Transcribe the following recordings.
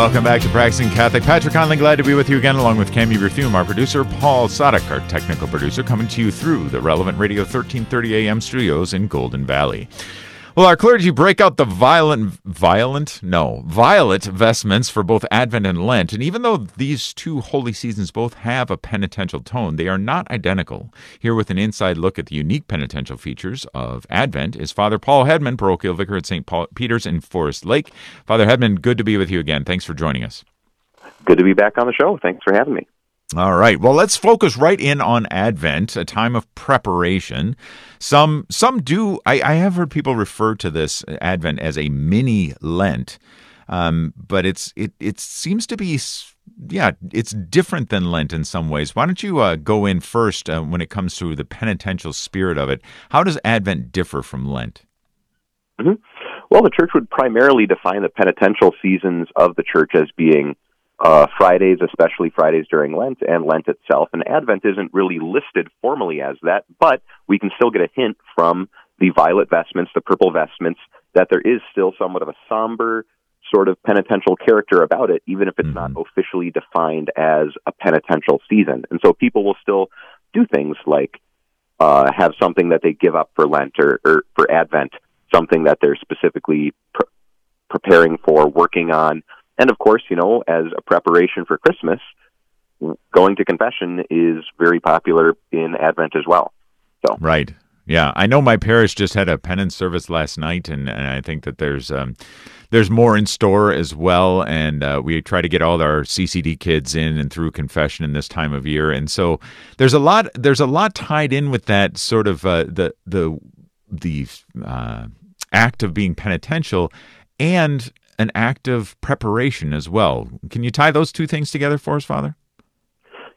Welcome back to Practicing Catholic. Patrick Conley, glad to be with you again, along with Cami Berthume, our producer, Paul Sadek, our technical producer, coming to you through the Relevant Radio 1330 AM studios in Golden Valley. Well, our clergy break out the violent, violent, no, violet vestments for both Advent and Lent. And even though these two holy seasons both have a penitential tone, they are not identical. Here, with an inside look at the unique penitential features of Advent, is Father Paul Hedman, parochial vicar at St. Peter's in Forest Lake. Father Hedman, good to be with you again. Thanks for joining us. Good to be back on the show. Thanks for having me. All right. Well, let's focus right in on Advent, a time of preparation. Some some do. I, I have heard people refer to this Advent as a mini Lent, um, but it's it it seems to be yeah it's different than Lent in some ways. Why don't you uh, go in first uh, when it comes to the penitential spirit of it? How does Advent differ from Lent? Mm-hmm. Well, the church would primarily define the penitential seasons of the church as being uh, Fridays, especially Fridays during Lent and Lent itself. And Advent isn't really listed formally as that, but we can still get a hint from the violet vestments, the purple vestments, that there is still somewhat of a somber sort of penitential character about it, even if it's mm-hmm. not officially defined as a penitential season. And so people will still do things like uh, have something that they give up for Lent or, or for Advent, something that they're specifically pr- preparing for, working on, and of course, you know, as a preparation for Christmas, going to confession is very popular in Advent as well. So right. Yeah, I know my parish just had a penance service last night, and, and I think that there's um, there's more in store as well. And uh, we try to get all our CCD kids in and through confession in this time of year, and so there's a lot there's a lot tied in with that sort of uh, the the the uh, act of being penitential and an act of preparation as well. Can you tie those two things together for us, Father?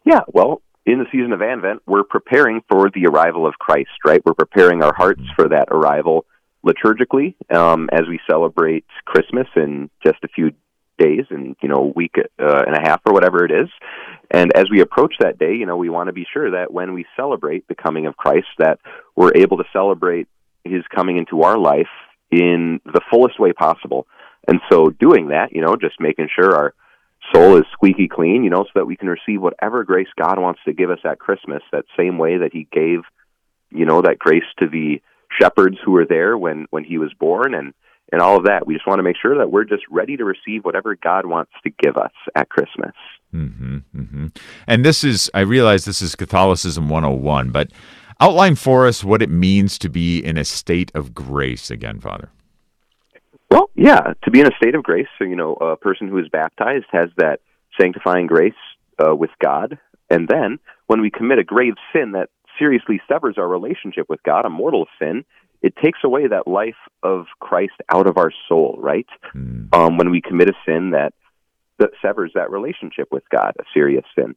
Yeah, well, in the season of Advent, we're preparing for the arrival of Christ, right? We're preparing our hearts for that arrival liturgically um, as we celebrate Christmas in just a few days and you know a week uh, and a half or whatever it is and as we approach that day you know we want to be sure that when we celebrate the coming of christ that we're able to celebrate his coming into our life in the fullest way possible and so doing that, you know, just making sure our soul is squeaky clean, you know, so that we can receive whatever grace God wants to give us at Christmas, that same way that he gave, you know, that grace to the shepherds who were there when when he was born and and all of that. We just want to make sure that we're just ready to receive whatever God wants to give us at Christmas. Mm-hmm, mm-hmm. And this is, I realize this is Catholicism 101, but outline for us what it means to be in a state of grace again, Father. Well, yeah, to be in a state of grace, so you know, a person who is baptized has that sanctifying grace uh, with God, and then when we commit a grave sin that seriously severs our relationship with God, a mortal sin, it takes away that life of Christ out of our soul, right? Mm. Um, when we commit a sin that that severs that relationship with God, a serious sin.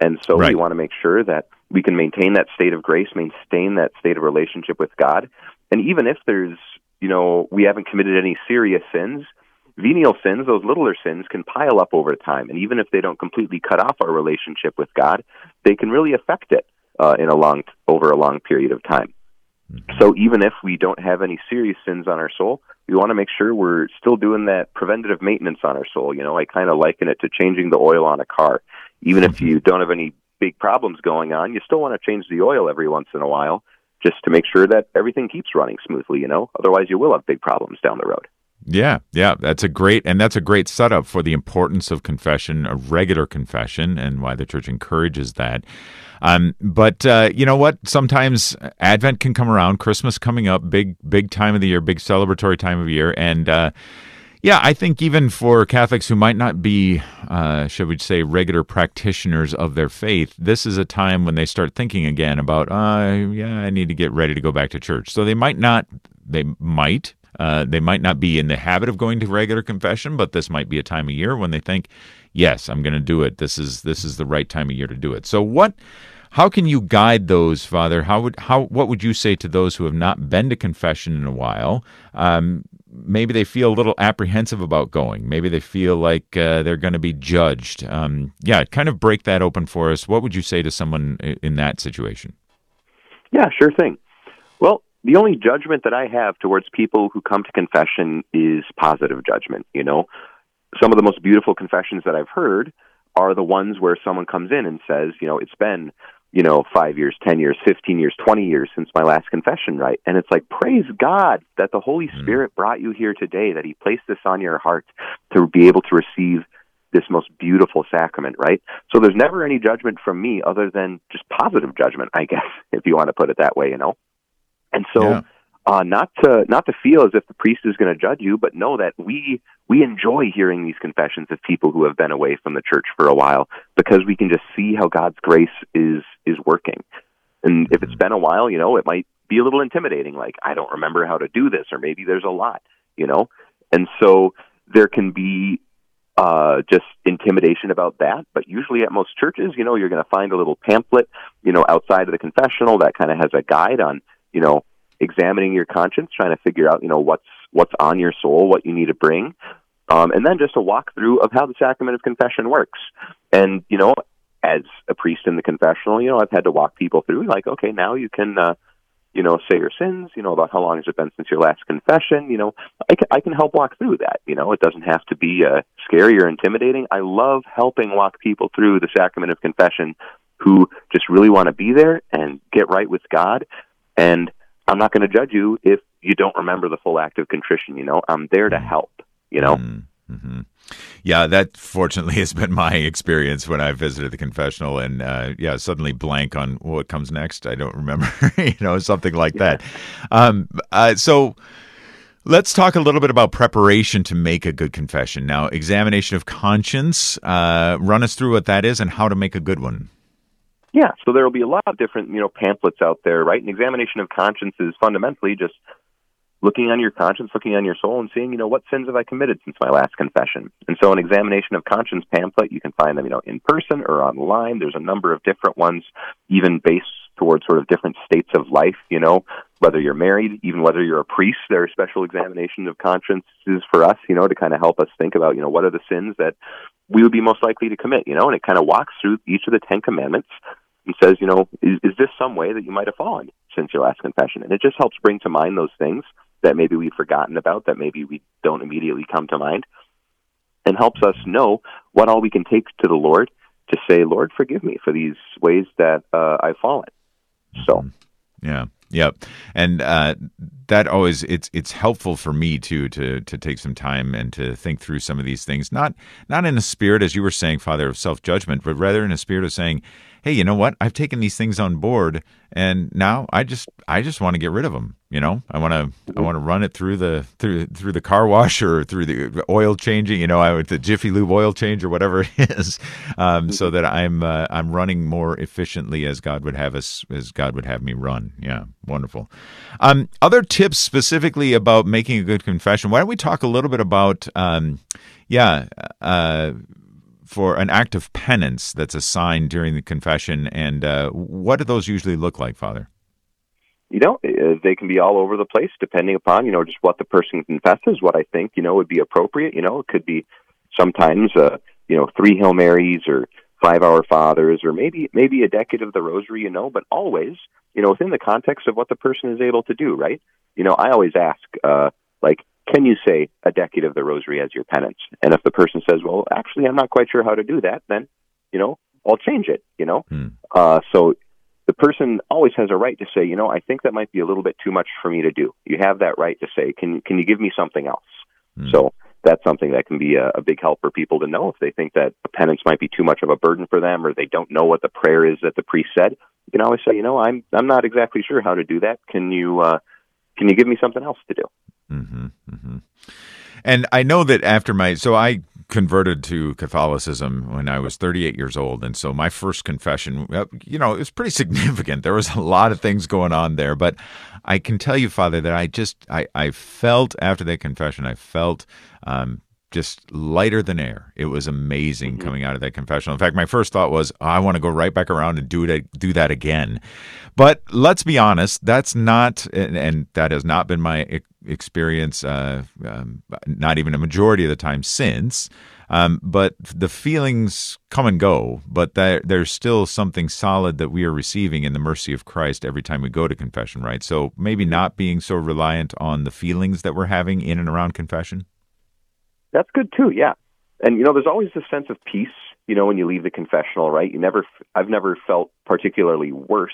And so right. we want to make sure that we can maintain that state of grace, maintain that state of relationship with God. And even if there's you know, we haven't committed any serious sins, venial sins, those littler sins, can pile up over time. And even if they don't completely cut off our relationship with God, they can really affect it uh, in a long over a long period of time. Mm-hmm. So even if we don't have any serious sins on our soul, we want to make sure we're still doing that preventative maintenance on our soul. You know, I kind of liken it to changing the oil on a car. Even if mm-hmm. you don't have any big problems going on, you still want to change the oil every once in a while just to make sure that everything keeps running smoothly, you know? Otherwise, you will have big problems down the road. Yeah, yeah, that's a great and that's a great setup for the importance of confession, a regular confession, and why the church encourages that. Um, but uh, you know what? Sometimes Advent can come around, Christmas coming up, big big time of the year, big celebratory time of year, and uh, yeah, I think even for Catholics who might not be, uh, should we say, regular practitioners of their faith, this is a time when they start thinking again about, uh, yeah, I need to get ready to go back to church. So they might not, they might, uh, they might not be in the habit of going to regular confession, but this might be a time of year when they think, yes, I'm going to do it. This is this is the right time of year to do it. So what? How can you guide those, Father? How would how what would you say to those who have not been to confession in a while? Um, maybe they feel a little apprehensive about going. Maybe they feel like uh, they're going to be judged. Um, yeah, kind of break that open for us. What would you say to someone in that situation? Yeah, sure thing. Well, the only judgment that I have towards people who come to confession is positive judgment. You know, some of the most beautiful confessions that I've heard are the ones where someone comes in and says, you know, it's been, you know, five years, 10 years, 15 years, 20 years since my last confession, right? And it's like, praise God that the Holy mm-hmm. Spirit brought you here today, that He placed this on your heart to be able to receive this most beautiful sacrament, right? So there's never any judgment from me other than just positive judgment, I guess, if you want to put it that way, you know? And so, yeah uh, not to not to feel as if the priest is going to judge you, but know that we we enjoy hearing these confessions of people who have been away from the church for a while because we can just see how God's grace is is working. And if it's been a while, you know, it might be a little intimidating. Like I don't remember how to do this, or maybe there's a lot, you know. And so there can be uh, just intimidation about that. But usually at most churches, you know, you're going to find a little pamphlet, you know, outside of the confessional that kind of has a guide on, you know, examining your conscience, trying to figure out, you know, what's what's on your soul, what you need to bring, um, and then just a walkthrough of how the sacrament of confession works. And you know, as a priest in the confessional, you know, I've had to walk people through, like, okay, now you can, uh, you know, say your sins. You know, about how long has it been since your last confession? You know, I can, I can help walk through that. You know, it doesn't have to be uh, scary or intimidating. I love helping walk people through the sacrament of confession who just really want to be there and get right with God and I'm not going to judge you if you don't remember the full act of contrition. You know, I'm there to mm. help. You know. Mm-hmm. Yeah, that fortunately has been my experience when I visited the confessional, and uh, yeah, suddenly blank on what comes next. I don't remember, you know, something like yeah. that. Um, uh, so. Let's talk a little bit about preparation to make a good confession. Now, examination of conscience. Uh, run us through what that is and how to make a good one. Yeah, so there will be a lot of different, you know, pamphlets out there, right? An examination of conscience is fundamentally just looking on your conscience, looking on your soul, and seeing, you know, what sins have I committed since my last confession. And so, an examination of conscience pamphlet, you can find them, you know, in person or online. There's a number of different ones, even based towards sort of different states of life. You know, whether you're married, even whether you're a priest, there are special examinations of consciences for us, you know, to kind of help us think about, you know, what are the sins that we would be most likely to commit, you know, and it kind of walks through each of the Ten Commandments says, you know, is, is this some way that you might have fallen since your last confession? And it just helps bring to mind those things that maybe we've forgotten about, that maybe we don't immediately come to mind, and helps us know what all we can take to the Lord to say, Lord, forgive me for these ways that uh, I've fallen. So, mm-hmm. yeah. Yep, and uh, that always it's it's helpful for me too to to take some time and to think through some of these things. Not not in a spirit, as you were saying, Father, of self judgment, but rather in a spirit of saying, hey, you know what? I've taken these things on board, and now I just I just want to get rid of them. You know, I want to I want to run it through the through through the car wash or through the oil changing. You know, I the Jiffy Lube oil change or whatever it is, um, so that I'm uh, I'm running more efficiently as God would have us as God would have me run. Yeah, wonderful. Um, other tips specifically about making a good confession. Why don't we talk a little bit about um, yeah. Uh, for an act of penance that's assigned during the confession, and uh, what do those usually look like, Father? You know, uh, they can be all over the place depending upon you know just what the person confesses. What I think you know would be appropriate. You know, it could be sometimes uh, you know three Hail Marys or five Our Fathers or maybe maybe a decade of the Rosary. You know, but always you know within the context of what the person is able to do. Right? You know, I always ask uh, like can you say a decade of the rosary as your penance? And if the person says, well, actually, I'm not quite sure how to do that, then, you know, I'll change it, you know? Hmm. Uh, so the person always has a right to say, you know, I think that might be a little bit too much for me to do. You have that right to say, can, can you give me something else? Hmm. So that's something that can be a, a big help for people to know if they think that a penance might be too much of a burden for them or they don't know what the prayer is that the priest said. You can always say, you know, I'm, I'm not exactly sure how to do that. Can you, uh, can you give me something else to do? Mm-hmm, mm-hmm. And I know that after my so I converted to Catholicism when I was 38 years old, and so my first confession, you know, it was pretty significant. There was a lot of things going on there, but I can tell you, Father, that I just I I felt after that confession, I felt um, just lighter than air. It was amazing mm-hmm. coming out of that confessional. In fact, my first thought was, oh, I want to go right back around and do it, do that again. But let's be honest, that's not, and, and that has not been my experience. Uh, um, not even a majority of the time since. Um, but the feelings come and go, but there, there's still something solid that we are receiving in the mercy of Christ every time we go to confession, right? So maybe not being so reliant on the feelings that we're having in and around confession. That's good too. Yeah. And you know, there's always this sense of peace. You know, when you leave the confessional, right? You never. I've never felt particularly worse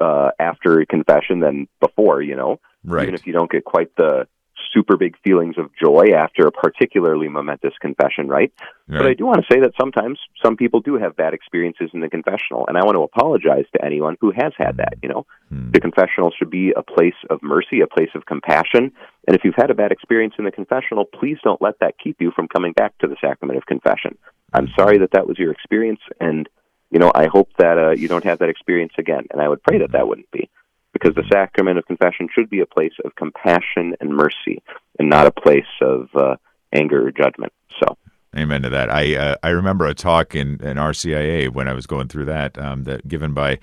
uh, after confession than before. You know, right. even if you don't get quite the super big feelings of joy after a particularly momentous confession, right? right? But I do want to say that sometimes some people do have bad experiences in the confessional, and I want to apologize to anyone who has had that. You know, hmm. the confessional should be a place of mercy, a place of compassion, and if you've had a bad experience in the confessional, please don't let that keep you from coming back to the sacrament of confession. I'm hmm. sorry that that was your experience, and you know, I hope that uh, you don't have that experience again, and I would pray that that wouldn't be because the sacrament of confession should be a place of compassion and mercy and not a place of uh, anger or judgment. So. Amen to that. I uh, I remember a talk in, in RCIA when I was going through that um, that given by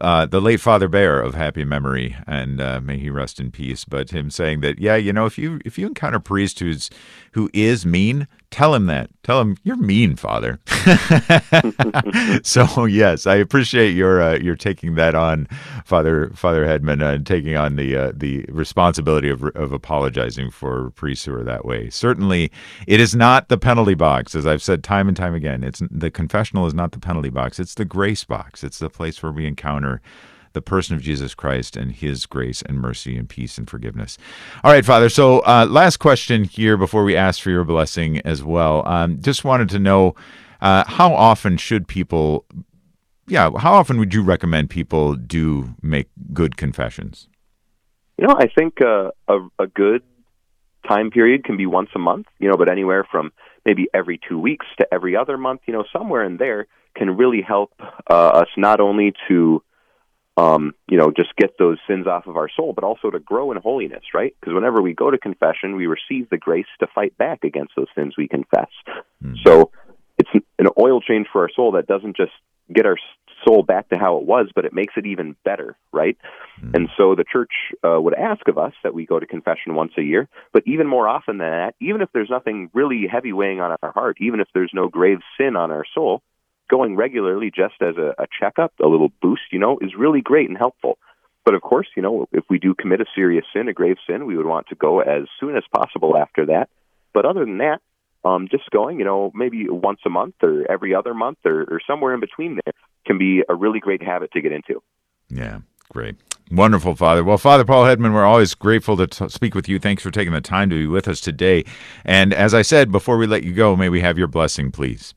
uh, the late Father Bear of happy memory, and uh, may he rest in peace. But him saying that, yeah, you know, if you if you encounter a priest who's who is mean, tell him that. Tell him you're mean, Father. so yes, I appreciate your uh, your taking that on, Father Father Hedman, and uh, taking on the uh, the responsibility of of apologizing for priests who are that way. Certainly, it is not the penalty box, as I've said time and time again. It's the confessional is not the penalty box. It's the grace box. It's the place where we encounter the person of Jesus Christ and his grace and mercy and peace and forgiveness. All right, Father. So, uh, last question here before we ask for your blessing as well. Um, just wanted to know uh, how often should people, yeah, how often would you recommend people do make good confessions? You know, I think uh, a, a good time period can be once a month, you know, but anywhere from maybe every two weeks to every other month, you know, somewhere in there can really help uh, us not only to um, you know, just get those sins off of our soul, but also to grow in holiness, right? Because whenever we go to confession, we receive the grace to fight back against those sins we confess. Mm. So it's an oil change for our soul that doesn't just get our soul back to how it was, but it makes it even better, right? Mm. And so the church uh, would ask of us that we go to confession once a year, but even more often than that, even if there's nothing really heavy weighing on our heart, even if there's no grave sin on our soul, going regularly just as a, a checkup, a little boost, you know, is really great and helpful. But of course, you know, if we do commit a serious sin, a grave sin, we would want to go as soon as possible after that. But other than that, um, just going, you know, maybe once a month or every other month or, or somewhere in between there can be a really great habit to get into. Yeah, great. Wonderful, Father. Well, Father Paul Hedman, we're always grateful to t- speak with you. Thanks for taking the time to be with us today. And as I said, before we let you go, may we have your blessing, please?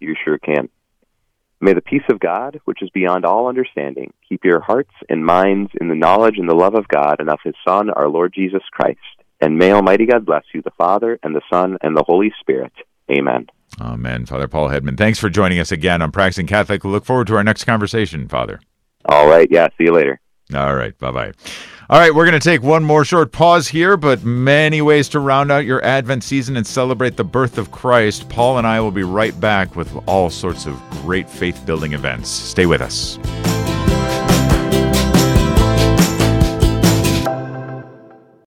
You sure can. May the peace of God, which is beyond all understanding, keep your hearts and minds in the knowledge and the love of God and of His Son, our Lord Jesus Christ. And may Almighty God bless you, the Father, and the Son, and the Holy Spirit. Amen. Amen. Father Paul Hedman, thanks for joining us again on Practicing Catholic. We look forward to our next conversation, Father. All right. Yeah. See you later. All right. Bye bye. All right, we're going to take one more short pause here, but many ways to round out your Advent season and celebrate the birth of Christ. Paul and I will be right back with all sorts of great faith building events. Stay with us.